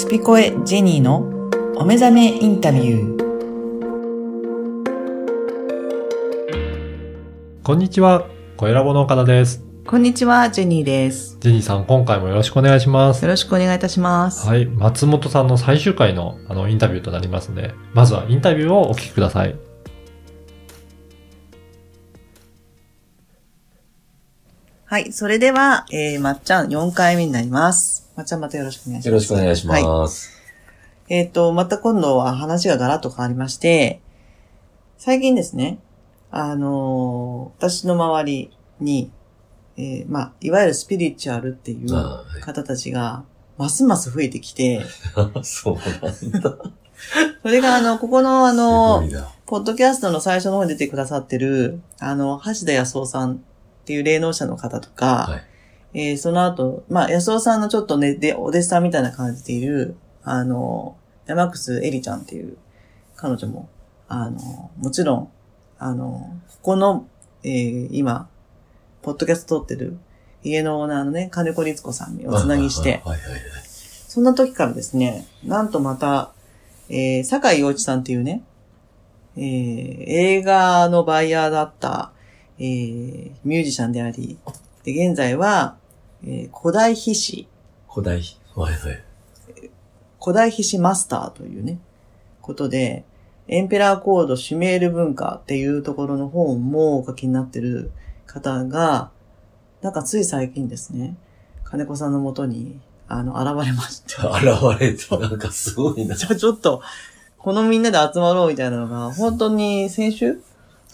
スピコエジェニーのお目覚めインタビュー。こんにちは、小ラボの岡田です。こんにちは、ジェニーです。ジェニーさん、今回もよろしくお願いします。よろしくお願いいたします。はい、松本さんの最終回のあのインタビューとなりますので、まずはインタビューをお聞きください。はい。それでは、えー、まっちゃん4回目になります。まっちゃんまたよろしくお願いします。よろしくお願いしはい。ます。えっ、と、また今度は話がガラッと変わりまして、最近ですね、あのー私の周りに、えーまあ、いわゆるスピリチュアルっていう方たちが、ますます増えてきて、は いそうなんだ。それがあの、ここのあの。ポッドキャストの最初の方に出てくださってる、あの、橋田康夫さんっていう霊能者の方とか、はい。えーその後、まあ、安尾さんのちょっとね、で、お弟子さんみたいな感じでいる、あの、山楠エリちゃんっていう彼女も、あの、もちろん、あの、ここの、えー今、ポッドキャスト撮ってる家のオーナーのね、金子律子さんにおつなぎして。そんな時からですね、なんとまた、えー、坂井陽一さんっていうね、えー、映画のバイヤーだった、えー、ミュージシャンであり、で、現在は、えー、古代筆師、古代。はいはい。古代筆師マスターというね、ことで、エンペラーコードシュメール文化っていうところの本もお書きになってる方が、なんかつい最近ですね、金子さんのもとに、あの、現れまして。現れて、なんかすごいな。じゃあちょっと、このみんなで集まろうみたいなのが、本当に先週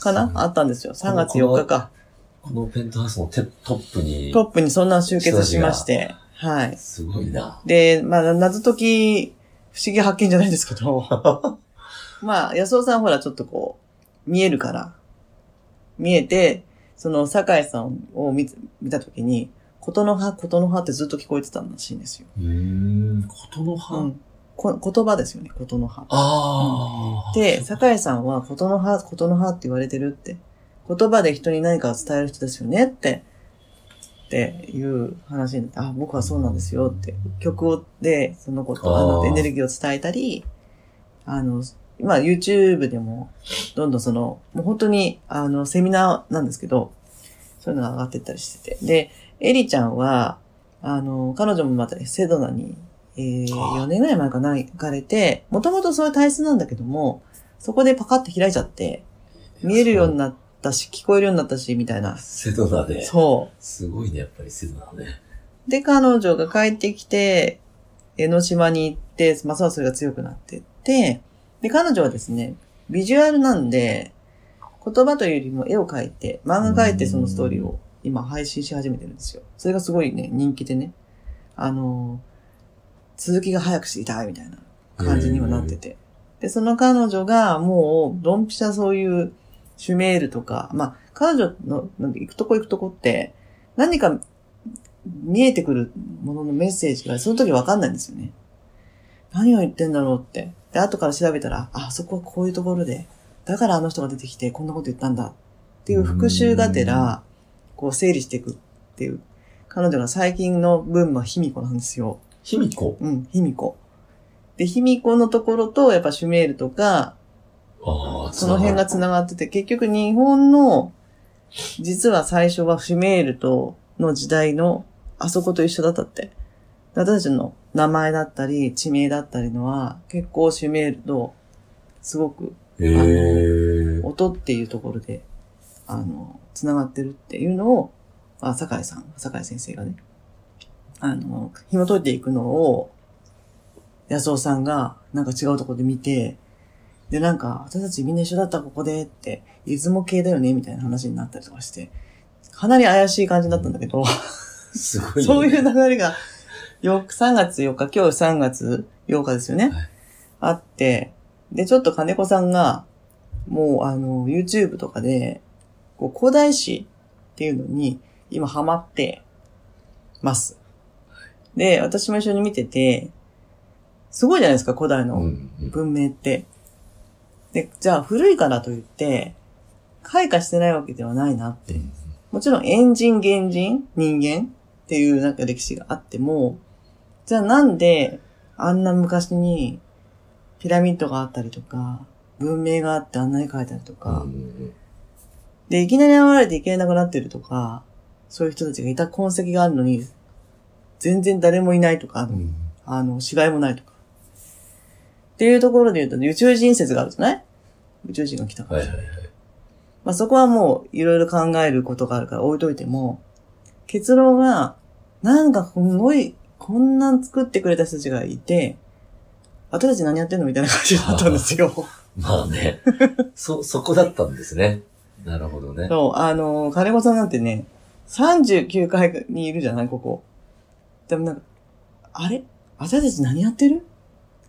かな？あったんですよ。3月4日か。このペントハウスのテトップに、トップにそんな集結しまして。はい。すごいな。で、まあ、謎解き、不思議発見じゃないんですけど、まあ、安尾さんほらちょっとこう、見えるから、見えて、その、酒井さんを見見たときに、ことの葉、ことの葉ってずっと聞こえてたらしいんですよ。うーん、ことの葉、うん。こ言葉ですよね、ことの葉。ああ。で、酒井さんは、ことの葉、ことの葉って言われてるって。言葉で人に何かを伝える人ですよねって。っていう話になって、あ、僕はそうなんですよって。曲をで、そのこと、あの、エネルギーを伝えたり、あの、今 YouTube でも、どんどんその、もう本当に、あの、セミナーなんですけど、そういうのが上がってったりしてて。で、エリちゃんは、あの、彼女もまたセドナに、えー、あー4年ぐらい前かな、行かれて、もともとそういう体質なんだけども、そこでパカって開いちゃって、見えるようになったし、聞こえるようになったし、みたいな。セドナで。そすごいね、やっぱりセドナね。う。で、彼女が帰ってきて、江ノ島に行って、ますますそれが強くなってって、で、彼女はですね、ビジュアルなんで、言葉というよりも絵を描いて、漫画描いてそのストーリーを今配信し始めてるんですよ。それがすごいね、人気でね。あの、続きが早く知りたいみたいな感じにはなってて。で、その彼女がもう、ドンピシャそういうシュメールとか、まあ、彼女の、行くとこ行くとこって、何か見えてくるもののメッセージがその時わかんないんですよね。何を言ってんだろうって。で、後から調べたら、あ、そこはこういうところで、だからあの人が出てきてこんなこと言ったんだっていう復習がてら、こう整理していくっていう。彼女が最近の分は卑弥呼なんですよ。卑弥呼うん、卑弥呼。で、卑弥呼のところと、やっぱシュメールとか、ああ、その辺が繋がってて、結局日本の、実は最初はシュメールとの時代のあそこと一緒だったって。私たちの名前だったり、地名だったりのは、結構シュメールと、すごく。音っていうところで、あの、繋がってるっていうのを、あ、酒井さん、酒井先生がね、あの、紐解いていくのを、安尾さんが、なんか違うところで見て、で、なんか、私たちみんな一緒だったここでって、出雲系だよねみたいな話になったりとかして、かなり怪しい感じだったんだけど、すごい、ね。そういう流れが、よく3月4日、今日3月8日ですよね。はいあって、で、ちょっと金子さんが、もうあの、YouTube とかで、こう、古代史っていうのに、今ハマってます。で、私も一緒に見てて、すごいじゃないですか、古代うの。文明って。で、じゃあ古いからといって、開花してないわけではないなって。もちろん、エンジン、原人、人間っていうなんか歴史があっても、じゃあなんで、あんな昔にピラミッドがあったりとか、文明があってあんなに書いてあるとか、うんで、いきなり現れていけなくなってるとか、そういう人たちがいた痕跡があるのに、全然誰もいないとか、うんあの、死骸もないとか。っていうところで言うと、宇宙人説があるじゃない？宇宙人が来たから。はいはいはい。まあそこはもういろいろ考えることがあるから置いといても、結論は、なんかすごい、こんなん作ってくれた人たちがいて、私たち何やってんのみたいな感じだったんですよ。まあね。そ、そこだったんですね。なるほどね。そう、あの、金子さんなんてね、39階にいるじゃないここ。でもなんか、あれ？私たち何やってる？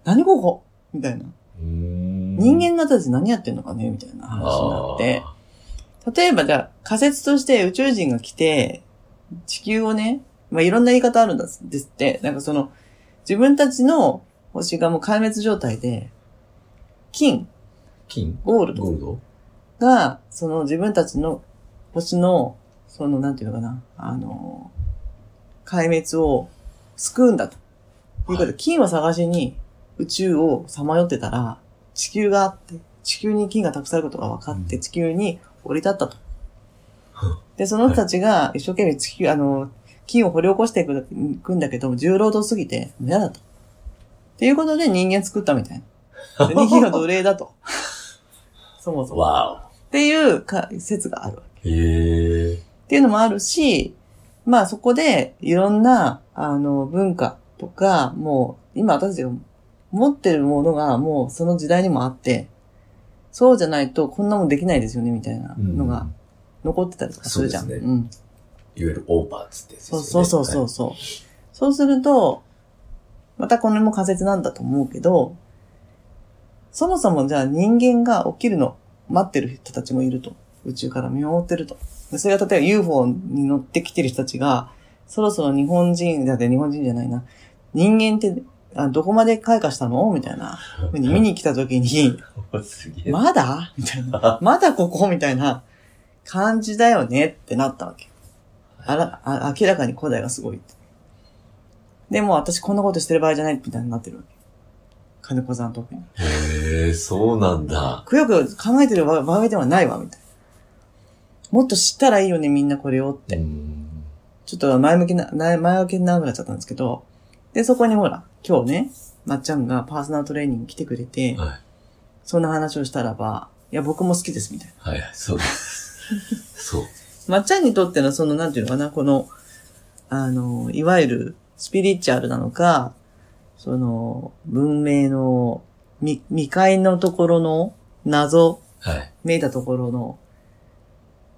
何ここ？みたいな。人人間の私たち何やってんのかね？みたいな話になって。例えばじゃあ仮説として宇宙人が来て、地球をね、まあ、いろんな言い方あるんですですって。なんかその、自分たちの星がもう壊滅状態で、金、金。ゴールド。ゴールド？が、その自分たちの星の、その、なんていうのかな、あの、壊滅を救うんだと。いうことで、金を探しに宇宙をさまよってたら、地球があって、地球に金がたくさんあることが分かって、うん地球に降り立ったと。で、その人たちが一生懸命地球、あの、金を掘り起こしていくんだけど、重労働すぎて、嫌だと。っていうことで人間作ったみたいな。で人間が奴隷だと。そもそも。わっていうか説があるわけ。お。へえ。っていうのもあるし、まあそこでいろんな、あの、文化とか、もう、今私たちが持ってるものがもうその時代にもあって、そうじゃないとこんなもんできないですよね、みたいなのが残ってたりとかするじゃん。そうですねん。いわゆるオーバーっつってね、そうそうそうそうそう。そうすると、またこれも仮説なんだと思うけど、そもそもじゃあ人間が起きるの待ってる人たちもいると。宇宙から見守ってると。でそれは例えば UFO に乗ってきてる人たちが、そろそろ日本人、だって日本人じゃないな。人間ってあどこまで開花したの？みたいな。見に来た時に。まだ？みたいな。まだここ？みたいな感じだよね？ってなったわけ。あら、あ明らかに古代がすごい。でも私こんなことしてる場合じゃないみたいになってるわけ。金子さん特に。へえ、そうなんだ。くよくよ考えてる場合ではないわ、みたいな。もっと知ったらいいよね、みんなこれをって。うんちょっと前向きな、な前向きになくなっちゃったんですけど、で、そこにほら、今日ね、まっちゃんがパーソナルトレーニング来てくれて、はい。そんな話をしたらば、いや、僕も好きです、みたいな。はい、そうです。そう。まっちゃんにとってのその、なんていうのかな、この、あの、いわゆるスピリチュアルなのか、その、文明の未未開のところの謎はい。めいたところの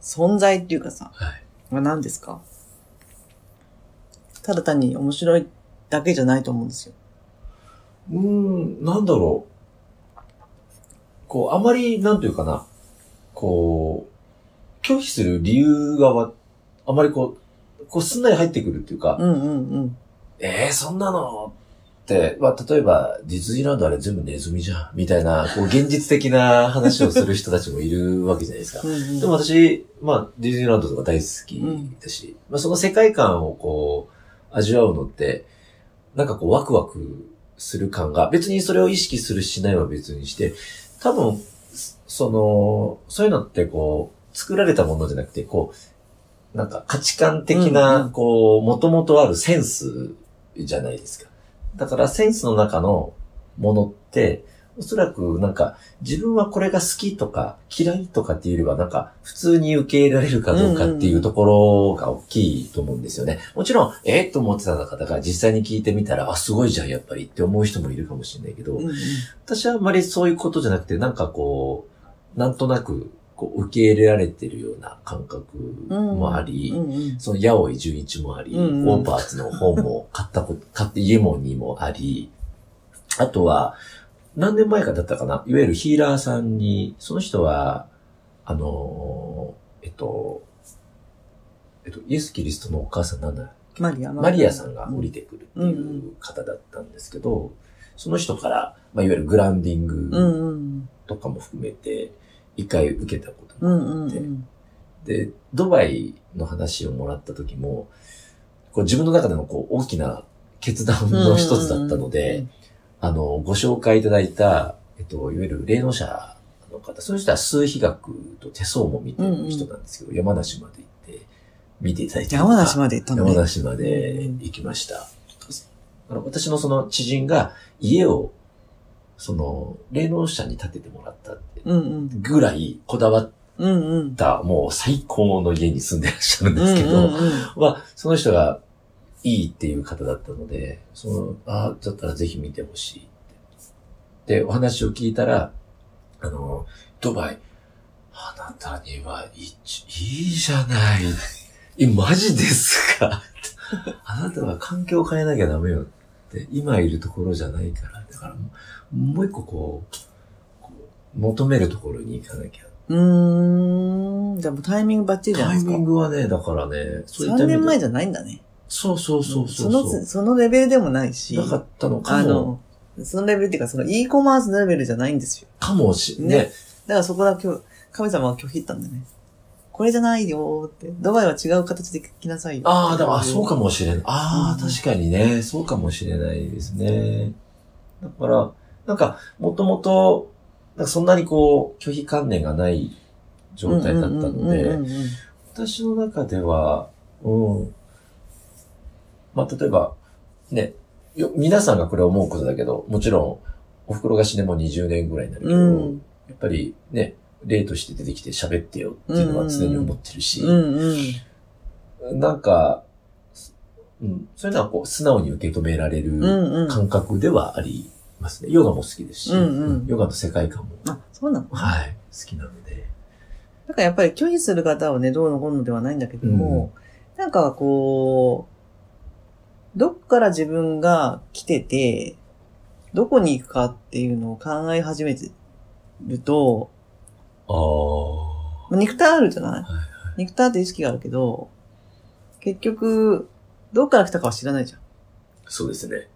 存在っていうかさ、はい。は何ですか？ただ単に面白いだけじゃないと思うんですよ。うーん、なんだろう。こう、あまり、なんというかな。こう、拒否する理由がわ、あまりこう、こうすんなり入ってくるっていうか、うんうんうん。ええそんなのまあ、例えば、ディズニーランドあれ全部ネズミじゃん、みたいな、こう、現実的な話をする人たちもいるわけじゃないですか。うんうんでも私、まあ、ディズニーランドとか大好きだし、まあ、その世界観をこう、味わうのって、なんかこう、ワクワクする感が、別にそれを意識するしないは別にして、多分、その、そういうのってこう、作られたものじゃなくて、こう、なんか価値観的うんな、うんこう、もともとあるセンスじゃないですか。だからセンスの中のものって、おそらくなんか自分はこれが好きとか嫌いとかっていうよりはなんか普通に受け入れられるかどうかっていうところが大きいと思うんですよね。もちろん、ええと思ってた方が実際に聞いてみたら、あ、すごいじゃん、やっぱりって思う人もいるかもしれないけど、うんうん私はあんまりそういうことじゃなくて、なんかこう、なんとなくこう受け入れられてるような感覚もあり、うんうんその、八尾井純一もあり、うんうんオーパーツの本も買ったこと、買って家もにもあり、あとは、何年前かだったかな、いわゆるヒーラーさんに、その人は、あのーえっと、えっと、イエス・キリストのお母さんなんだマリア。マリアさんが降りてくるっていう方だったんですけど、その人から、まあ、いわゆるグラウンディンうんグうん。とかも含めて、一回受けたことがうんうんあって、うん。で、ドバイの話をもらった時も、こう自分の中でのこう大きな決断の一つだったので、あの、ご紹介いただいた、えっと、いわゆる霊能者の方、そういう人は数比学と手相も見てる人なんですけど、山梨まで行って、見ていただいて。山梨まで行ったのね。山梨まで行きました。あの私のその知人が家を、その、霊能者に建ててもらったってうんうん。ぐらいこだわっ。た、もう最高の家に住んでらっしゃるんうんですけど、まあ、その人がいいっていう方だったので、その、ああ、だったらぜひ見てほしいって。で、お話を聞いたら、あの、ドバイ、あなたにはいい、いいじゃない。え、マジですか？あなたは環境を変えなきゃダメよって、今いるところじゃないから。だからもう、もう一個こう求めるところに行かなきゃ。うーん。じゃあもうタイミングバッチリじゃなタイいですか。ミングはね、だからね、そういった3意味で年前じゃないんだね。そうそうそうそうその、そのレベルでもないし、なかったのかも、あの、そのレベルっていうか、その e コマースのレベルじゃないんですよ。かもし、ね。ねだからそこは今日、神様は拒否ったんだね。これじゃないよーって。ドバイは違う形で来なさいよ。ああ、でも、あそうかもしれない。ああ、うん確かにね、そうかもしれないですね。だから、なんか、もともと、なんかそんなにこう、拒否観念がない状態だったので、私の中では、うん。まあ、例えば、ね、よ皆さんがこれ思うことだけど、もちろん、お袋が死ねも20年ぐらいになるけど、うんやっぱりね、例として出てきて喋ってよっていうのは常に思ってるし。なんか、うん、そういうのはこう、素直に受け止められる。感覚ではありますね。ヨガも好きですし、うんうんヨガの世界観も、あ、そうなの？はい、好きなので。だからやっぱり拒否する方はね、どうのこうのではないんだけども、なんかこう、どっから自分が来てて、どこに行くかっていうのを考え始めてると、ああ肉体あるじゃない？はいはい肉体って意識があるけど、結局、どっから来たかは知らないじゃん。そうですね。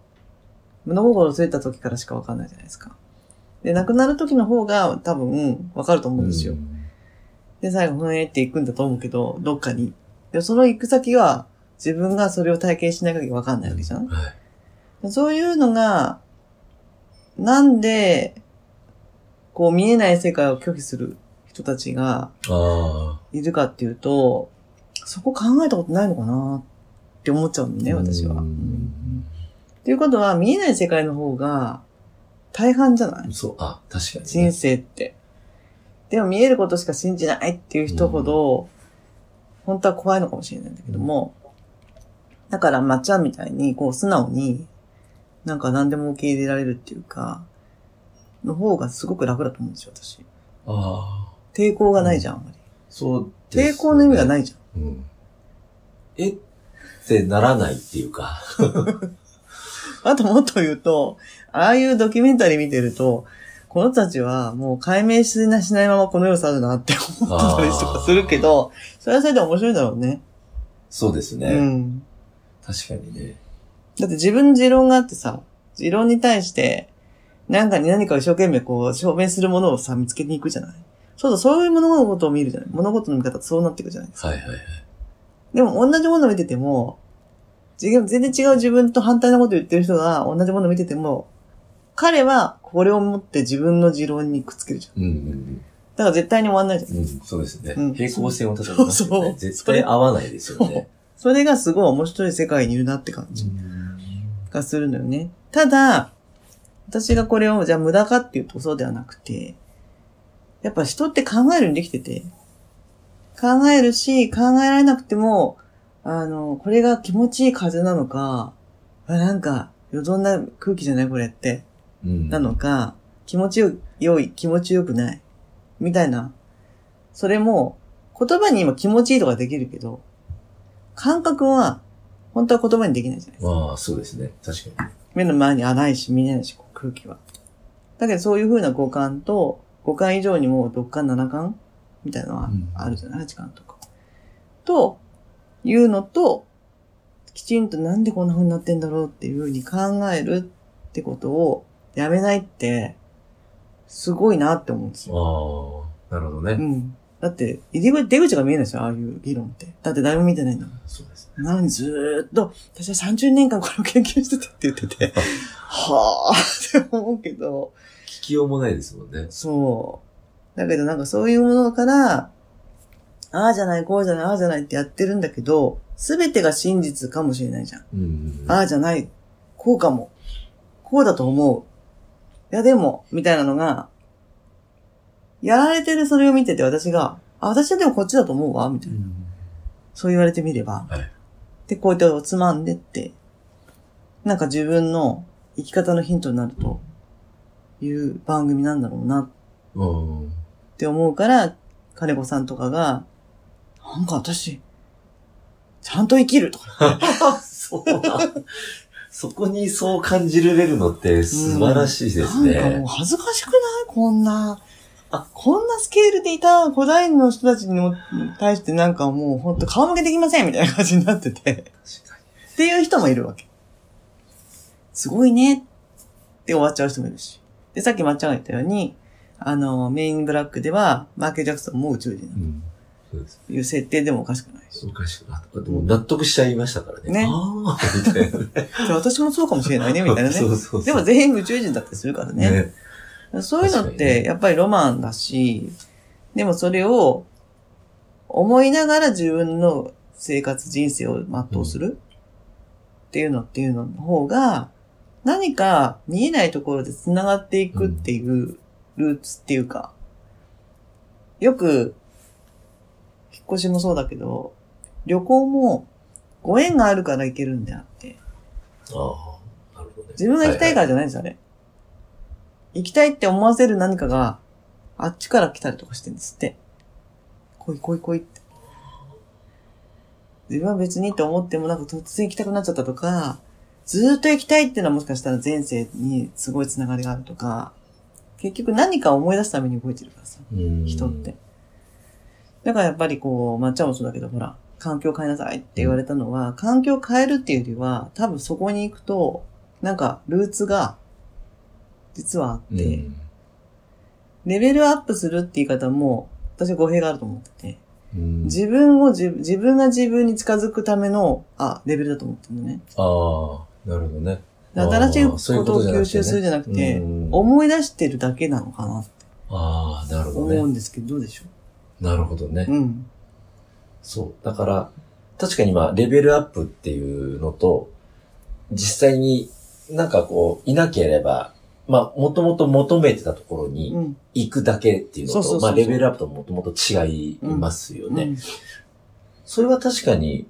物心ついた時からしかわかんないじゃないですか。で、亡くなる時の方が多分わかると思うんですよ。んで、最後、ふんえって行くんだと思うけど、どっかに。で、その行く先は、自分がそれを体験しない限りわかんないわけじゃん。はい。そういうのが、なんで、こう見えない世界を拒否する人たちがあいるかっていうと、そこ考えたことないのかなって思っちゃうのあ。ね、私は。ううんんっていうことは、見えない世界の方が大半じゃない？そう、あ、確かに、ね。人生って。でも見えることしか信じないっていう人ほど、本当は怖いのかもしれないんだけども、だからまっちゃんみたいに、こう素直に、なんか何でも受け入れられるっていうか、の方がすごく楽だと思うんですよ、私。ああ。抵抗がないじゃん、あんまり。そうです、ね。抵抗の意味がないじゃん。うん。え？ってならないっていうか。あともっと言うと、ああいうドキュメンタリー見てると、この人たちはもう解明しなしないままこの世を去るなって思ってたりとかするけど、それはそれで面白いだろうね。そうですね。うん。確かにね。だって自分の持論があってさ、持論に対して、なんかに何かを一生懸命こう、証明するものをさ、見つけに行くじゃないそうだ、そういう物事を見るじゃない物事の見方ってそうなっていくじゃないですか。はいはいはい。でも同じものを見てても、全然違う自分と反対のことを言ってる人が同じものを見てても、彼はこれを持って自分の持論にくっつけるじゃん。うんうんだから絶対に終わんないじゃん。うん。うん、そうですね。うん平行線を立ててますよね。そうそう絶対合わないですよね。それがすごい面白い世界にいるなって感じがするのよね。ただ、私がこれをじゃあ無駄かっていうとそうではなくて、やっぱ人って考えるにできてて、考えるし、考えられなくても、あの、これが気持ちいい風なのか、あなんか、よどんな空気じゃないこれって、うんなのか、気持ちよ良い、気持ちよくない、みたいな。それも、言葉に今気持ちいいとかできるけど、感覚は、本当は言葉にできないじゃないですか。まあ、そうですね。確かに。目の前にあないし見えないし、空気は。だけどそういう風な五感と、五感以上にも六感七感みたいなのはうんあるじゃない八感とか。と、いうのと、きちんとなんでこんな風になってんだろうっていう風に考えるってことをやめないって、すごいなって思うんですよ。ああ、なるほどね。うん。だって、入り口、出口が見えないですよ、ああいう議論って。だって誰も見てないんだもん。そうですね。なのにずーっと、私は30年間これを研究しててって言ってて、はぁって思うけど、聞きようもないですもんね。そう。だけどなんかそういうものから、ああじゃない、こうじゃない、ああじゃないってやってるんだけど、すべてが真実かもしれないじゃん。うん。ああじゃない、こうかも。こうだと思う。いやでも、みたいなのが、やられてるそれを見てて私が、あ、私はでもこっちだと思うわ、みたいな。そう言われてみれば。はいで、こうやってつまんでって、なんか自分の生き方のヒントになるという番組なんだろうなうん。って思うから、金子さんとかが、なんか私、ちゃんと生きるとか。そうなんそこにそう感じられるのって素晴らしいですね。なんかもう恥ずかしくない？こんな、こんなスケールでいた古代の人たちにも対してなんかもうほんと顔向けできませんみたいな感じになってて。っていう人もいるわけ。すごいねって終わっちゃう人もいるし。で、さっきまっちゃんが言ったように、あの、メインブラックでは、マーケル・ジャクソンも宇宙人に。うん。いう設定でもおかしくないし。おかしくなった。でも納得しちゃいましたからね。ねああ、みたいなね。私もそうかもしれないね、みたいなね。そうそうそう。でも全員宇宙人だったりするからね。ね。そういうのって、ねやっぱりロマンだし、でもそれを思いながら自分の生活、人生を全うする？っていうのっていうのの方が、何か見えないところで繋がっていくっていうルーツっていうか、よく、引っ越しもそうだけど、旅行もご縁があるから行けるんであって、ああ、なるほどね。自分が行きたいからじゃないんですよね。行きたいって思わせる何かが、あっちから来たりとかしてるんですって。来い来い来いって。自分は別にって思ってもなんか突然行きたくなっちゃったとか、ずーっと行きたいっていうのはもしかしたら前世にすごいつながりがあるとか、結局何かを思い出すために動いてるからさ、うん人って。。だからやっぱりこう、まっちゃんもそうだけど、ほら、環境変えなさいって言われたのは、環境変えるっていうよりは、多分そこに行くと、なんかルーツが、実はあって、うんレベルアップするって言い方も、私は語弊があると思ってて、うん自分を自自分が自分に近づくための、あ、レベルだと思ってるのね。ああ、なるほどね。で新しいことを吸収するじゃなくて、うん思い出してるだけなのかなってああ、なるほ思どね。うんですけど、どうでしょなるほどねう。。うん。そう。だから、確かにまあ、レベルアップっていうのと、実際になんかこう、いなければ、まあ、もともと求めてたところうにん。行くだけっていうのと、まあ、レベルアップともともと違いますよね。うんそれは確かに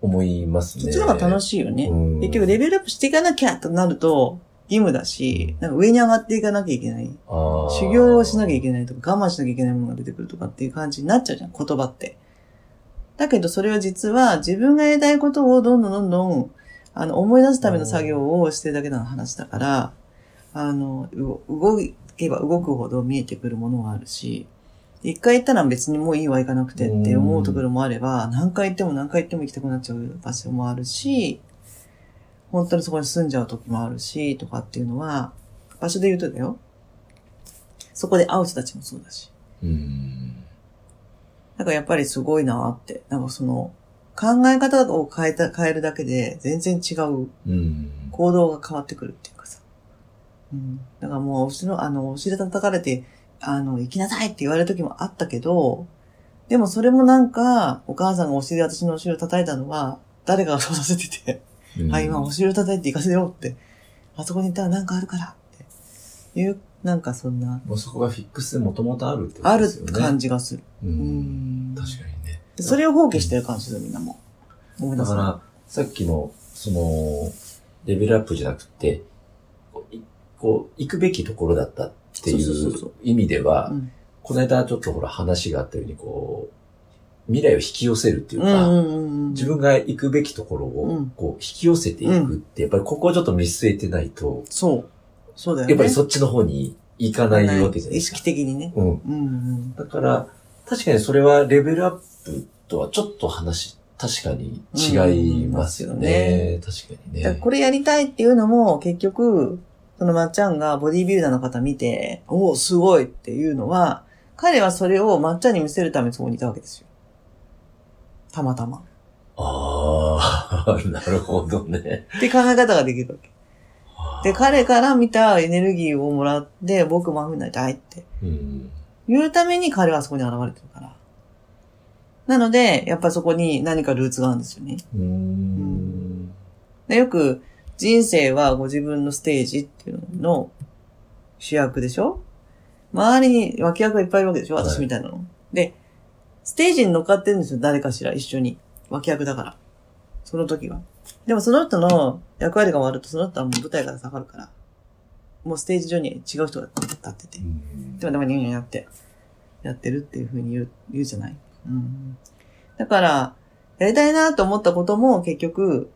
思いますね。そっちの方が楽しいよね。うん結局レベルアップしていかなきゃとなると義務だし、なんか上に上がっていかなきゃいけない。修行をしなきゃいけないとか、我慢しなきゃいけないものが出てくるとかっていう感じになっちゃうじゃん、言葉って。だけどそれは実は自分がやりたいことをどんどんどんどん、あの、思い出すための作業をしてるだけの話だから、あの、う動けば動くほど見えてくるものがあるし、一回行ったら別にもういいわ、行かなくてって思うところもあれば、何回行っても何回行っても行きたくなっちゃう場所もあるし、本当にそこに住んじゃう時もあるし、とかっていうのは、場所で言うとだよ。そこで会う人たちもそうだし。うん。だからやっぱりすごいなって。なんかその、考え方を変えた、変えるだけで全然違ううん。行動が変わってくるっていうかさ。うん。だからもう、後ろ、あの、お尻叩かれて、あの、行きなさいって言われる時もあったけど、でもそれもなんか、お母さんがお尻、私のお尻を叩いたのは、誰かがそうさせてて、はい、今お尻を叩いて行かせようって、あそこに行ったらなんかあるからっていう、なんかそんな、もうそこがフィックスでもともとあるってことあるですよね。感じがする。う。うんん。確かにね。それを放棄してる感じする、みんなも。だから、さっきの、その、レベルアップじゃなくて、こういこう、行くべきところだったっていそう意味では、うんこの間ちょっとほら話があったように、こう、未来を引き寄せるっていうか、うんうんうんうん。自分が行くべきところをうん、こう、引き寄せていくって、やっぱりここをちょっと見据えてないと、そう。そうだよね。やっぱりそっちの方に行かないわけじゃない意ですか。識的にね。うん。うんうん。だから、確かにそれはレベルアップとはちょっと話、確かに違いますよね。確かにね。だからこれやりたいっていうのも、結局、そのまっちゃんがボディービルダーの方見て、おお、すごいっていうのは、彼はそれをまっちゃんに見せるためにそこにいたわけですよ。たまたま。ああ、なるほどね。って考え方ができるわけ。あで、彼から見たエネルギーをもらって、僕もああいう風になりたいってうん。言うために彼はそこに現れてるから。なので、やっぱりそこに何かルーツがあるんですよね。うーん。でよく、人生はご自分のステージっていうのの主役でしょ？周りに脇役がいっぱいいるわけでしょ？はい私みたいなの。で、ステージに乗っかってるんですよ。誰かしら、一緒に。脇役だから。その時は。でもその人の役割が終わると、その人はもう舞台から下がるから。もうステージ上に違う人が立ってて。でも、でも、ニューニューやって、やってるっていうふうに言う、言うじゃないうん。だから、やりたいなと思ったことも結局、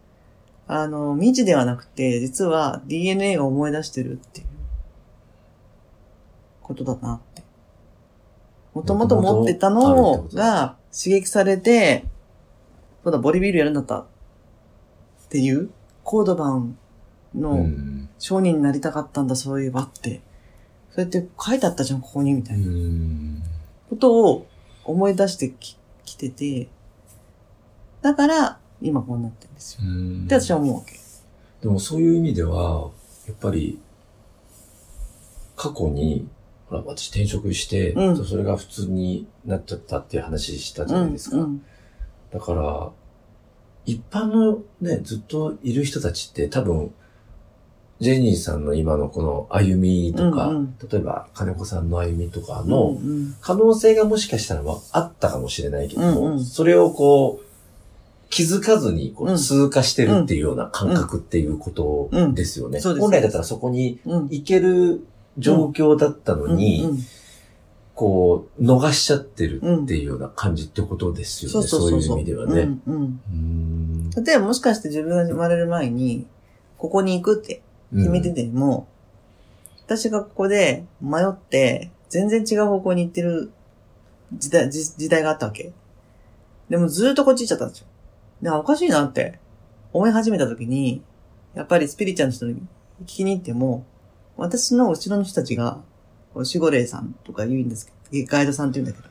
あの、未知ではなくて、実は DNA が思い出してるっていうことだなって。もともと持ってたのが刺激されて、そうだ、ボディビルやるんだったっていう、コードバンうのん。商人になりたかったんだ、そういえばって。そうやって書いてあったじゃん、ここに、みたういな。ん。ことを思い出してききてて、だから、今こうなってるんですよ。って私は思うわけ。でもそういう意味では、やっぱり、過去に、ほら、私転職して、うん。それが普通になっちゃったっていう話したじゃうないですか。んうん。だから、一般のね、ずっといる人たちって多分、ジェニーさんの今のこの歩みとか、うんうん。例えば金子さんの歩みとかの可能性がもしかしたらはあったかもしれないけども、うんうん。それをこう、気づかずにこううん。通過してるっていうような感覚っていうことうん。ですよね。本来だったらそこにうん。行ける状況だったのに、うんうんこう、逃しちゃってるっていうような感じってことですよね。そういう意味ではね。うんうん例えばもしかして自分が生まれる前に、ここに行くって決めてても、私がここで迷って、全然違う方向に行ってる時代、時時代があったわけ。でもずーっとこっち行っちゃったんですよ。おかしいなって思い始めた時に、やっぱりスピリチュアルの人に聞きに行っても、私の後ろの人たちが、守護霊さんとか言うんですけど、ガイドさんって言うんだけ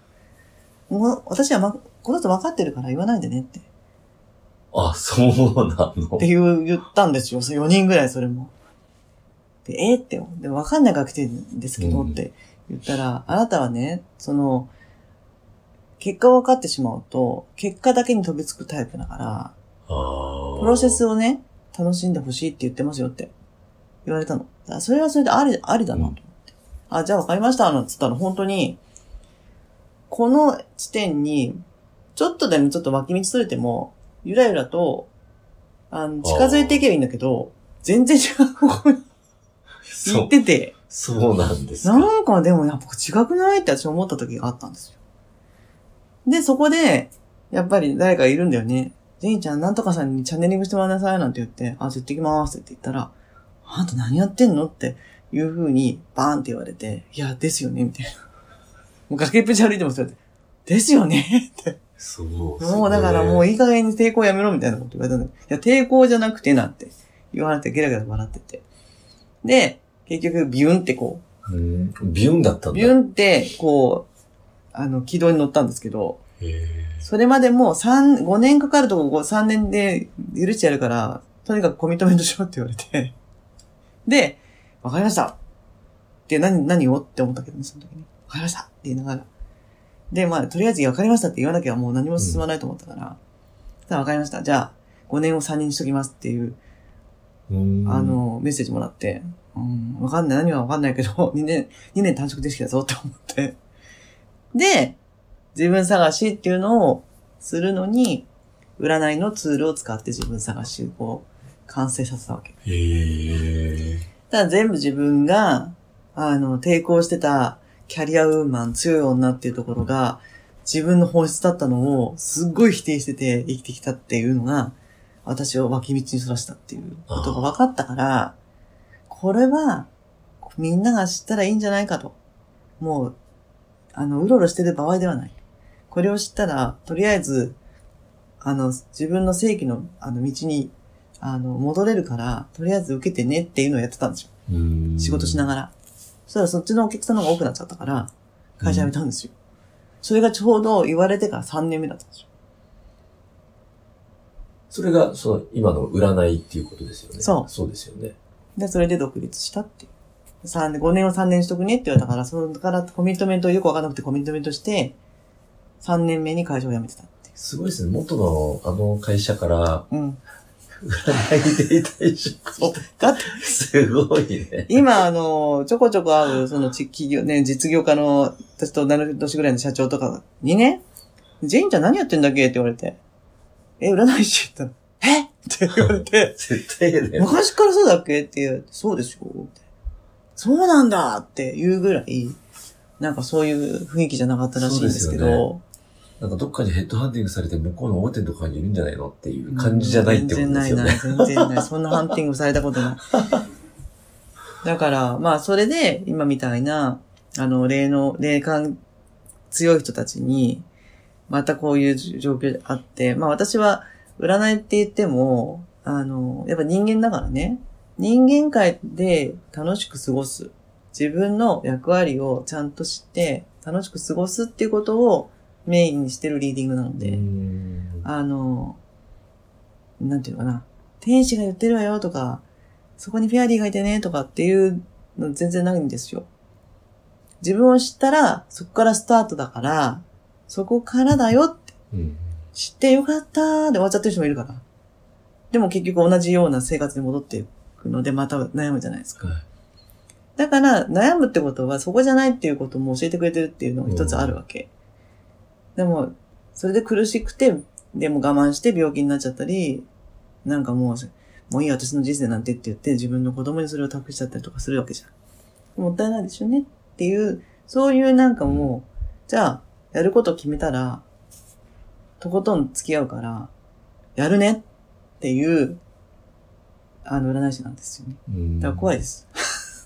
ど、もう私は、ま、この人分かってるから言わないでねって。あ、そうなの？っていう言ったんですよ。4人ぐらいそれも。で、えーって、でも分かんないから来てるんですけどうんって言ったら、あなたはね、その、結果を分かってしまうと、結果だけに飛びつくタイプだから、あプロセスを。をね、楽しんでほしいって言ってますよって言われたの。それはそれであり、ありだなと思って。あ、じゃあ分かりました、なんつったら本当に、この地点に、ちょっとでもちょっと脇道それても、ゆらゆらと、あの、近づいていけばいいんだけど、全然違う方向にそう行っ、てて、そうなんですか。なんかでもやっぱ違くないって私思った時があったんですよ。で、そこで、やっぱり誰かいるんだよね。ジェイちゃん、なんとかさんにチャネリングしてもらいなさいなんて言って、あ、じゃあ行ってきますって言ったら、あんた何やってんの？っていう風にバーンって言われて、いや、ですよねみたいな。もう崖っぷち歩いてますよって。ですよねって。そう。もうだからもうい。いい加減に抵抗やめろみたいなこと言われたんだけど、いや、抵抗じゃなくてなんて言われてゲラゲラ笑ってて。で、結局ビュンってこう、うんビュンだったんだ。ビュンって、こう、あの、軌道に乗ったんですけど、へそれまでも3、5年かかるとこ3年で許してやるから、とにかくコミットメントしろって言われて。で、わかりました。で、何、何を？って思ったけどね、その時に。わかりましたって言いながら。で、まあ、とりあえずわかりましたって言わなきゃもう何も進まないと思ったから、じゃあわかりました。じゃあ、5年を3年にしときますっていう、ーあ、の、メッセージもらって、うん、わかんない、何はわかんないけど、2年、2年短縮できたぞって思って。で、自分探しっていうのをするのに、占いのツールを使って自分探しを完成させたわけ。へえ。ただ全部自分が、あの、抵抗してたキャリアウーマン、強い女っていうところが、自分の本質だったのを、すっごい否定してて生きてきたっていうのが、私を脇道にそらしたっていうことが分かったから、これは、みんなが知ったらいいんじゃないかと。もう、あの、うろうろしてる場合ではない。これを知ったら、とりあえず、あの、自分の正規の、あの、道に、あの、戻れるから、とりあえず受けてねっていうのをやってたんですよ。仕事しながら。ら。そしたらそっちのお客さんの方が多くなっちゃったから、会社辞めたんですよ。それがちょうど言われてから3年目だったんですよ。それが、その、今の占いっていうことですよね。そうそうですよね。で、それで独立したっていう。3年、5年を3年しとくねって言われたから、それからコミットメントをよくわからなくてコミットメントして、3年目に会社を辞めてたっていすごいですね。元のあの会社から、う。うん。占いで退職そう。だって、すごいね。今、あの、ちょこちょこ会う、その、ち企業、ね、実業家の、私と同い年ぐらいの社長とかにね、ジェインちゃん何やってんだっけ？って言われて、え、占い師って言ったら、え？って言われて、絶対ね。昔からそうだっけ？って言われて、そうですよ。そうなんだっていうぐらい、なんかそういう雰囲気じゃなかったらしいんですけど、なんかどっかにヘッドハンティングされて向こうの大手とかにいるんじゃないのっていう感じじゃないってことですよ全然ないな、全然ない。そんなハンティングされたことない。だから、まあ、それで、今みたいな、あの、霊の、霊感強い人たちに、またこういう状況であって、まあ私は、占いって言っても、あの、やっぱ人間だからね、人間界で楽しく過ごす。自分の役割をちゃんと知って、楽しく過ごすっていうことをメインにしてるリーディングなので、うんあの、なんていうのかな。天使が言ってるわよとか、そこにフェアリーがいてねとかっていうの全然ないんですよ。自分を知ったら、そこからスタートだから、そこからだよって、うん知ってよかったーで終わっちゃってる人もいるから。でも結局同じような生活に戻っていくので、また悩むじゃないですか。はいだから、悩むってことは、そこじゃないっていうことも教えてくれてるっていうのが一つあるわけ。でも、それで苦しくて、でも我慢して病気になっちゃったり、なんかもう、もういい私の人生なんてって言って自分の子供にそれを託しちゃったりとかするわけじゃん。もったいないですよねっていう、そういうなんかもう、じゃあ、やること決めたら、とことん付き合うから、やるねっていう、あの、占い師なんですよね。うんだから怖いです。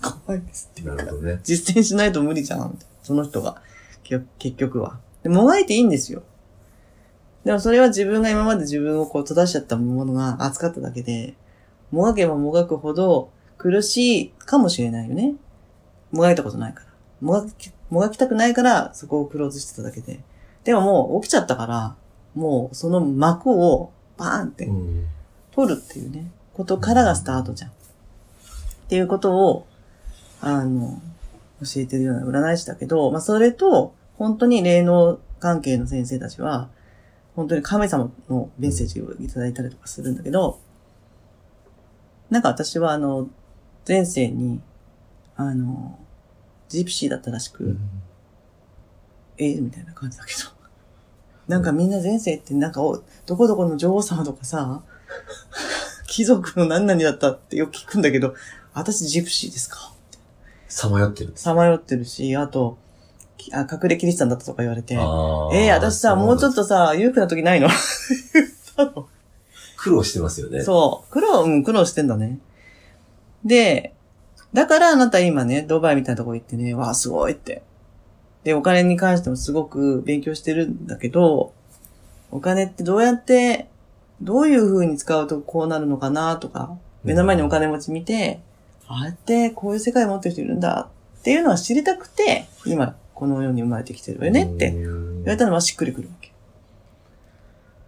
怖いですっていうかなるほどね。実践しないと無理じゃん。その人が。結局は。で、もがいていいんですよ。でもそれは自分が今まで自分をこう閉ざしちゃったものが扱っただけで、もがけばもがくほど苦しいかもしれないよね。もがいたことないから。もがき、もがきたくないからそこをクローズしてただけで。でももう起きちゃったから、もうその幕をバーンって取るっていうね、ことからがスタートじゃん。っていうことを、あの、教えてるような占い師だけど、まあそれと、本当に霊能関係の先生たちは、本当に神様のメッセージをいただいたりとかするんだけど、なんか私はあの、前世に、あの、ジプシーだったらしく、うんええみたいな感じだけど。なんかみんな前世ってなんかお、どこどこの女王様とかさ、貴族の何々だったってよく聞くんだけど、私ジプシーですか？さまよってる。さまよってるし、あと、きあ隠れキリシタンだったとか言われて、ええ私さ、もうちょっとさ、裕福な時ないの？苦労してますよね。そう。苦労、うん、苦労してんだね。で、だからあなた今ね、ドバイみたいなとこ行ってね、わあ、すごいって。で、お金に関してもすごく勉強してるんだけど、お金ってどうやって、どういう風に使うとこうなるのかなとか、目の前にお金持ち見て、ああやってこういう世界持ってる人いるんだっていうのは知りたくて、今この世に生まれてきてるよねってうん言われたのはしっくりくるわけ。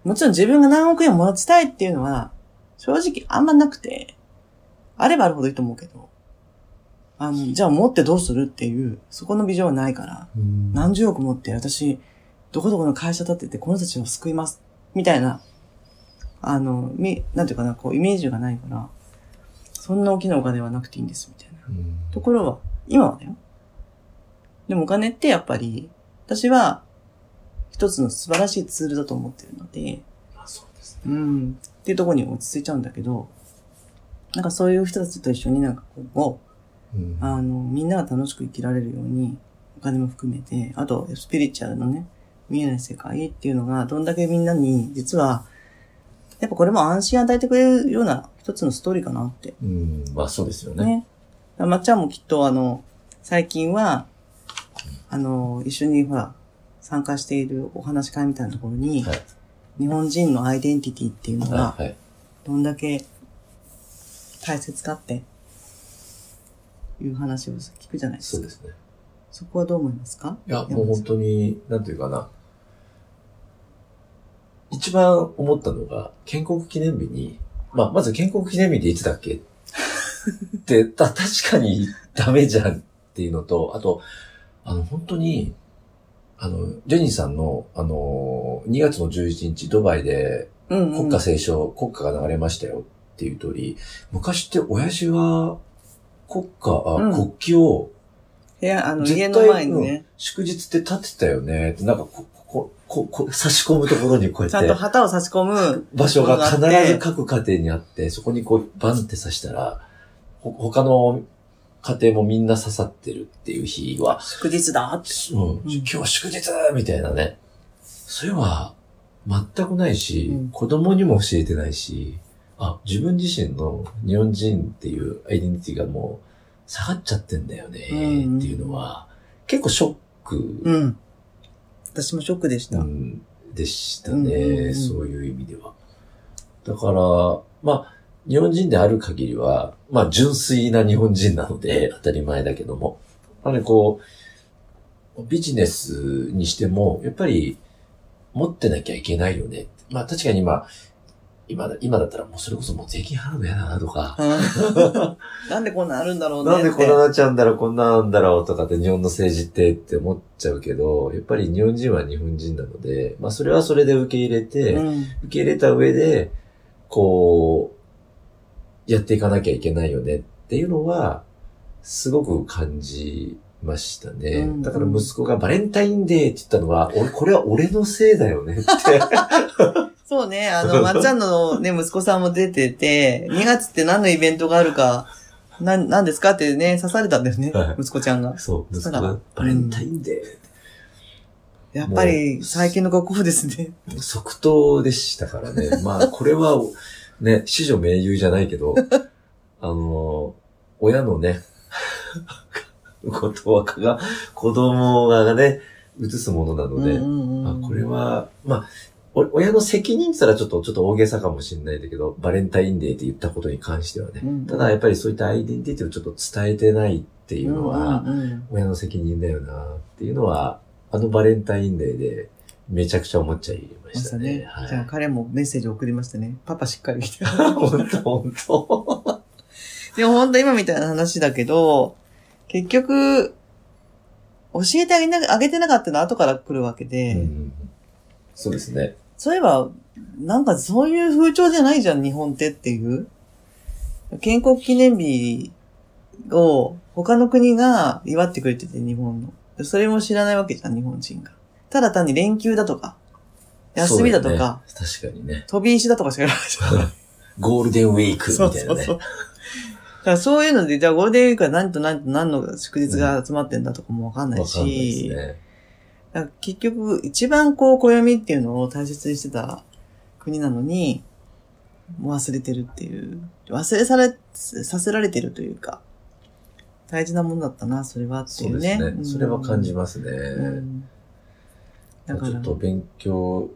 もちろん自分が何億円持ちたいっていうのは、正直あんまなくて、あればあるほどいいと思うけど、あの、じゃあ持ってどうするっていう、そこのビジョンはないから、うん何十億持って私、どこどこの会社立ててこの人たちを救います、みたいな、あの、み、なんていうかな、こう、イメージがないから、そんな大きなお金はなくていいんです、みたいな。うんところは、今はだよ。でもお金ってやっぱり、私は一つの素晴らしいツールだと思ってるので、あそうですね。うん、っていうところに落ち着いちゃうんだけど、なんかそういう人たちと一緒になんかこう、うんあの、みんなが楽しく生きられるように、お金も含めて、あと、スピリチュアルのね、見えない世界っていうのが、どんだけみんなに、実は、やっぱこれも安心与えてくれるような一つのストーリーかなってうん、まあそうですよね。ね。まっちゃんもきっとあの、最近は、あの、一緒にほら、参加しているお話し会みたいなところに、はい日本人のアイデンティティっていうのが。どんだけ大切かって、いう話を聞くじゃないですか。そうですね。そこはどう思いますか？いや、もう本当に、なんていうかな。一番思ったのが、建国記念日に、まあ、まず建国記念日っていつだっけ？って、た、確かにダメじゃんっていうのと、あと、あの、本当に、あの、ジェニーさんの、あの、2月の11日、ドバイで。国歌斉唱、国歌が流れましたよっていう通り、昔って親父が国歌、あ、うん。国旗を部屋、あの、家の前にね、祝日って立ってたよね。って、なんかこ、こ、こ、こ、差し込むところにこうちゃんとやって、旗を差し込む場所が必ず各家庭にあって、そこにこうバンって刺したら、ほ他の家庭もみんな刺さってるっていう日は、祝日だって。うん、今日は祝日みたいなね。それは全くないし、うん子供にも教えてないし、あ、自分自身の日本人っていうアイデンティティがもう下がっちゃってんだよねってうんいうのは、結構ショック、うん。私もショックでした。うんでしたうんうんね、うんそういう意味では。だから、まあ、日本人である限りは、まあ、純粋な日本人なので、当たり前だけども。なので、こう、ビジネスにしても、やっぱり、持ってなきゃいけないよね。まあ、確かに今、今だ、今だったらもうそれこそもう税金払うの嫌だなとか、うん なんでこんなんあるんだろうね。なんでこんななっちゃうんだろう、こんななんだろうとかって日本の政治ってって思っちゃうけど、やっぱり日本人は日本人なので、まあそれはそれで受け入れて、うん。受け入れた上で、こう、やっていかなきゃいけないよねっていうのは、すごく感じましたね。うんだから息子がバレンタインデーって言ったのは、俺、これは俺のせいだよねって。そうね、あの、まっちゃんのね、息子さんも出てて、2月って何のイベントがあるか、な、何ですかってね、刺されたんだよねはい、息子ちゃんが。そう、息子だからがバレンタインデやっぱり、最近の学校ですね。ー、即答でしたからね。まあ、これは、ね、死女名優じゃないけど、あの、親のね、ことはかが、子供がね、移すものなので、あこれは、まあ、お親の責任って言ったらちょっと、ちょっと大げさかもしれないんだけど、バレンタインデーって言ったことに関してはね。うんただやっぱりそういったアイデンティティをちょっと伝えてないっていうのは、親の責任だよなっていうのは、あのバレンタインデーでめちゃくちゃ思っちゃいまましたねしたね。。はいじゃあ彼もメッセージ送りましたね。パパしっかりして。本当本当でも本当今みたいな話だけど、結局、教えてあげな、あげてなかったのは後から来るわけで、うんそうですね。そういえば、なんかそういう風潮じゃないじゃん、日本ってっていう。建国記念日を他の国が祝ってくれてて、日本の。それも知らないわけじゃん、日本人が。ただ単に連休だとか、休みだとそうよか、ね確かにね。飛び石だとかしかないじゃん。ゴールデンウィークみたそいうなね。そうそう。だからそういうので、じゃあゴールデンウィークは何と何と何の祝日が集まってんだとかもわかんないわかんないですし、ね。だから結局一番こう暦っていうのを大切にしてた国なのに、もう忘れてるっていう、忘れされ、させられてるというか、大事なものだったな、それはってそいううね。ですね。それは感じますね。うんだからちょっと勉強、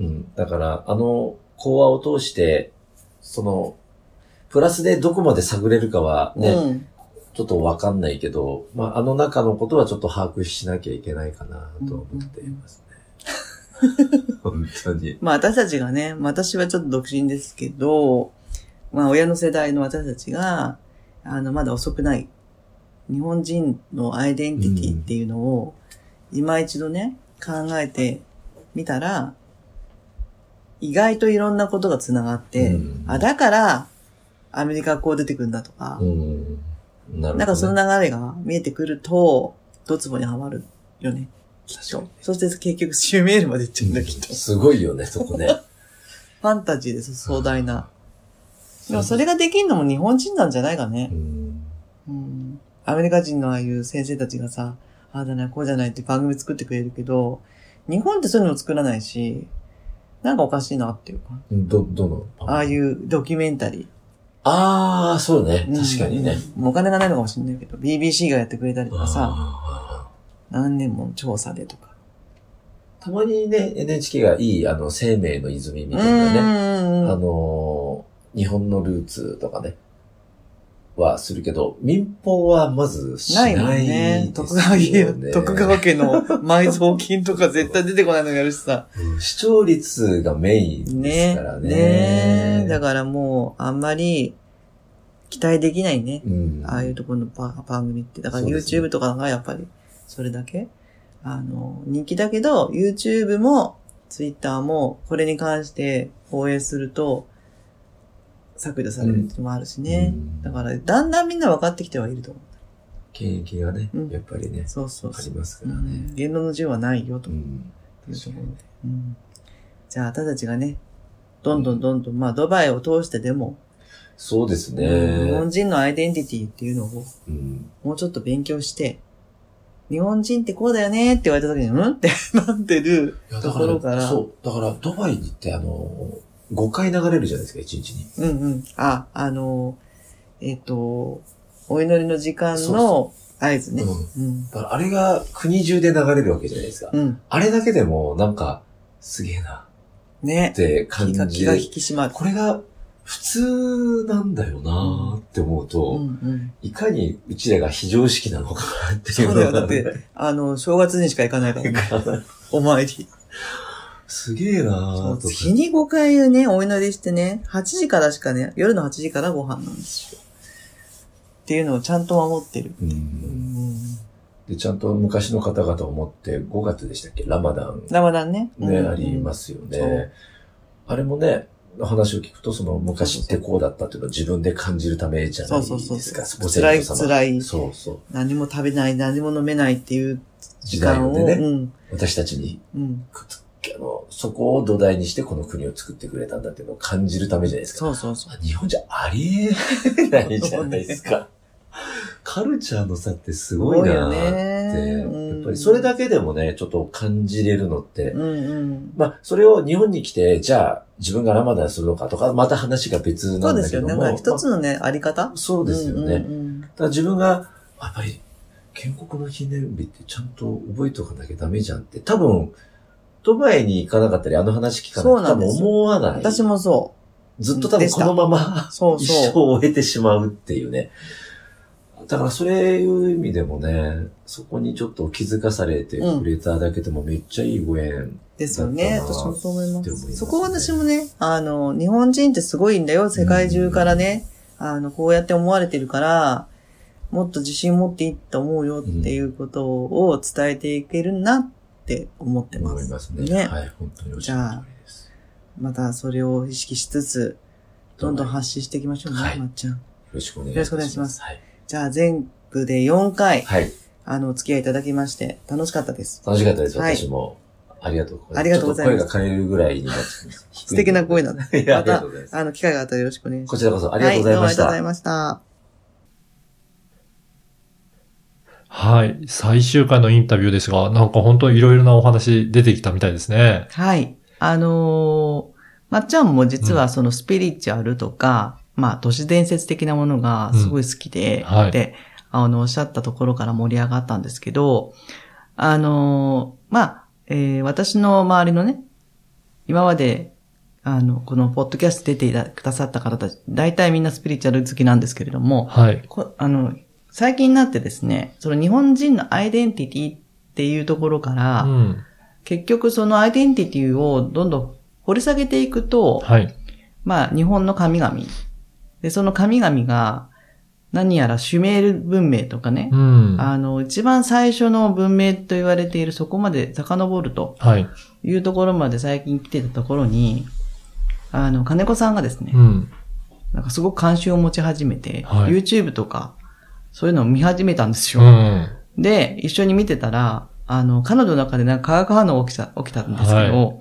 うん。だから、あの講話を通して、その、プラスでどこまで探れるかはね、うん。ちょっとわかんないけど、まあ、あの中のことはちょっと把握しなきゃいけないかなと思っていますね。本当に。まあ私たちがね、まあ私はちょっと独身ですけど、まあ親の世代の私たちが、あの、まだ遅くない。日本人のアイデンティティっていうのを、今一度ね、考えてみたら、意外といろんなことが繋がって、うんあ、だから、アメリカこう出てくるんだとか、うん。なるほど、ね。なんかその流れが見えてくると、ドツボにはまるよね。確かに。そして結局、シューメールまで行っちゃうんだ、きっと。すごいよね、そこね。ファンタジーです、壮大な。でもそれができるのも日本人なんじゃないかねう。ん。うん。アメリカ人のああいう先生たちがさ、ああだな、こうじゃないって番組作ってくれるけど、日本ってそういうのも作らないし、なんかおかしいなっていうか。ど、どの？ああいうドキュメンタリああ、そうね。ー。確かにね。うん。お金がないのかもしれないけど、BBC がやってくれたりとかさ、あ何年も調査でとか。ーたまにね、NHK がいい、あの、生命の泉みうたいなね。ん。あのー日本のルーツとかね、はするけど、民放はまずしなないいもんですよねね。。徳川家、徳川家の埋蔵金とか絶対出てこないのやるしさ。うん視聴率がメインですねからね。ねだからもう、あんまり、期待できないね。うん。ああいうところの番番組って。だから YouTube とかがやっぱりそれだけ、あの、人気だけど、YouTube も Twitter もこれに関して放映すると削除されるってもあるしね。うんだから、だんだんみんな分かってきてはいると思う。権益がねうん、やっぱりね、そうそうそう。ありますかうらね。ん言論の自由はないよとじゃあ、私たちがね、どんどんどんどん、まあ、ドバイを通してでも、そうです日本ね。人のアイデンティティっていうのをうん。もうちょっと勉強して、日本人ってこうだよねって言われた時に、うん？ってなってるところから、そう。だから、ドバイってあの、5回流れるじゃないですか、1日に。うんうん。あ、あの、えっ、と、お祈りの時間の合図ね。うんうん。だからあれが国中で流れるわけじゃないですか。うん。あれだけでも、なんか、すげえな、ねっ。て気感じが気が引で、き締まる。これが普通なんだよなって思うと、うんうん。いかにうちらが非常識なのかなっていうそうだよ。だって、あの、正月にしか行かないからね。お参り。すげえなそうとか。日に5回ね、お祈りしてね、8時からしかね、夜の8時からご飯なんですよ。っていうのをちゃんと守ってる。で、ちゃんと昔の方々を思って、5月でしたっけ？ラマダンラマダンね。ね、うんありますよね。あれもね、話を聞くと、その昔ってこうだったっていうのを自分で感じるためじゃないですか。そうそうそうそうご辛い辛いそうそう。何も食べない、何も飲めないっていう時時代間を、をね、うん。私たちにうん。あの、そこを土台にしてこの国を作ってくれたんだっていうのを感じるためじゃないですか。そうそうそう。あ日本じゃありえないじゃないですか。カルチャーの差ってすごいなーって。やっぱりそれだけでもね、ちょっと感じれるのって、うんうん。まあ、それを日本に来て、じゃあ自分がラマダンするのかとか、また話が別そなうんですよね。だけども。なんか一つまのね、あり方？あそうですよね。うんうんだから自分が、やっぱり、建国の記念日ってちゃんと覚えておかなきゃダメじゃんって、多分、ドバイに行かなかったり、あの話聞かなかったら多分そうなんですよ思わない。私もそずっと多分このままう。そう一そう。生を終えてしまうっていうね。だからそれいう意味でもね、そこにちょっと気づかされてくれただけでもめっちゃいいご縁。ですよね。だったな私もそう思いま。すそこは私もね、あの、日本人ってすごいんだよ。世界中からね、あの、こうやって思われてるから、もっと自信持っていいと思うよっていうことを伝えていけるなって思ってます。思いますね。ねはい、本当におっしゃる通りです。またそれを意識しつつ、どんどん発信していきましょうね、はいまっちゃん。よろしくお願いよろしくお願いしますはい。じゃあ全部で4回、はい。あの、お付き合いいただきまして、楽しかったです。楽しかったです、はい私も。ありがとうございます。ありがとうございます声が枯れるぐらいになってきます。素敵な声だね。いや、あまたりがとうございます。あの、機会があったらよろしくお願いします。こちらこそありがとうございました。はい、どうもありがとうございました。はい。最終回のインタビューですが、なんか本当いろいろなお話出てきたみたいですね。はい。あのーまっちゃんも実はそのスピリチュアルとか、まあ都市伝説的なものがすごい好きで、うんはいで、あの、おっしゃったところから盛り上がったんですけど、あのーまあ、えー私の周りのね、今まで、あの、このポッドキャスト出てくださった方たち、大体みんなスピリチュアル好きなんですけれども、はい。こあの、最近になってですね、その日本人のアイデンティティっていうところから、うん。結局そのアイデンティティをどんどん掘り下げていくと、はい。まあ日本の神々。で、その神々が何やらシュメール文明とかねう、ん。あの、一番最初の文明と言われているそこまで遡るとはい。いうところまで最近来てたところに、あの、金子さんがですね、うん。なんかすごく関心を持ち始めて、はい YouTube とか、そういうのを見始めたんですうよ。ん。で、一緒に見てたら、あの、彼女の中でなんか化学反応が起きた、起きたんですけど、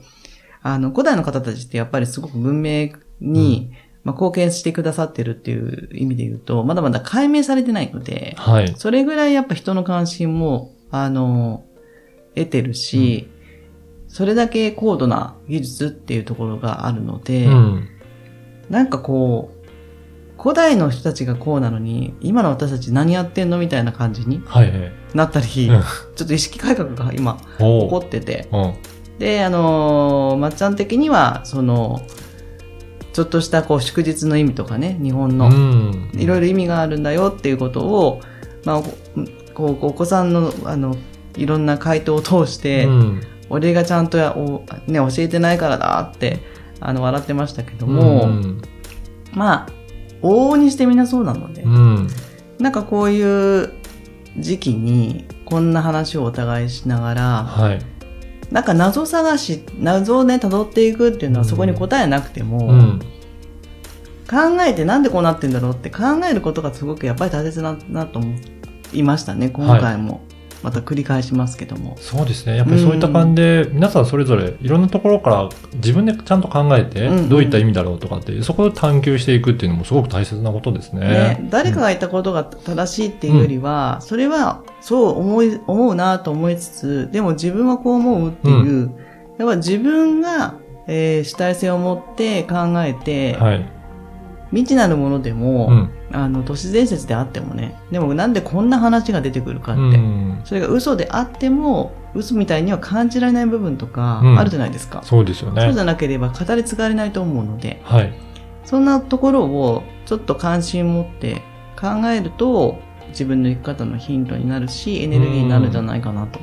あの、古代の方たちってやっぱりすごく文明に、まあ、貢献してくださってるっていう意味で言うと、まだまだ解明されてないので、はい。それぐらいやっぱ人の関心も、あの、得てるし、それだけ高度な技術っていうところがあるので、うん。なんかこう、古代の人たちがこうなのに、今の私たち何やってんのみたいな感じにはいはい。なったり、うんちょっと意識改革が今お起こってて、うん。で、あのーまっちゃん的には、その、ちょっとしたこう祝日の意味とかね、日本の、うん。いろいろ意味があるんだよっていうことを、まあ、こう、お子さんの、あの、いろんな回答を通して、うん。俺がちゃんとやお、ね、教えてないからだって、あの、笑ってましたけども、うんまあ、往々にしてみんなそうなので、うん。なんかこういう時期にこんな話をお互いしながら、はい。なんか謎探し、謎をね、辿っていくっていうのはそこに答えなくても、うん。考えてなんでこうなってんだろうって考えることがすごくやっぱり大切だなと思いましたね、今回も。また繰り返しますけども。そうですね。やっぱりそういった感じで、皆さんそれぞれいろんなところから自分でちゃんと考えてうんう、んどういった意味だろうとかって、そこを探求していくっていうのもすごく大切なことですね。ね、誰かが言ったことが正しいっていうよりは、それはそう思い、思うなと思いつつ、でも自分はこう思うっていう、やっぱ自分が、えー主体性を持って考えて、はい。未知なるものでも、うん。あの、都市伝説であってもね、でもなんでこんな話が出てくるかって、うん。それが嘘であっても、嘘みたいには感じられない部分とかうんあるじゃないですか。そうですよねそうじ。ゃなければ語り継がれないと思うので、はい。そんなところをちょっと関心を持って考えると、自分の生き方のヒントになるし、エネルギーになるんじゃないかなと。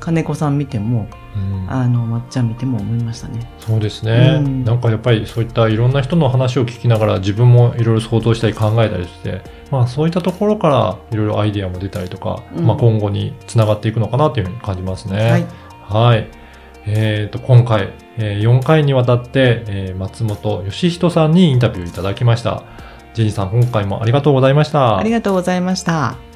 金子さん見ても、うんあの、まっちゃん見ても思いましたね。そうですね、うんなんかやっぱりそういったいろんな人の話を聞きながら自分もいろいろ想像したり考えたりして、まあそういったところからいろいろアイディアも出たりとか、うんまあ今後につながっていくのかなというふうに感じますね。はい。はい。えっ、と、今回、えー4回にわたって、えー松本義人さんにインタビューいただきました。ジェニーさん、今回もありがとうございました。ありがとうございました。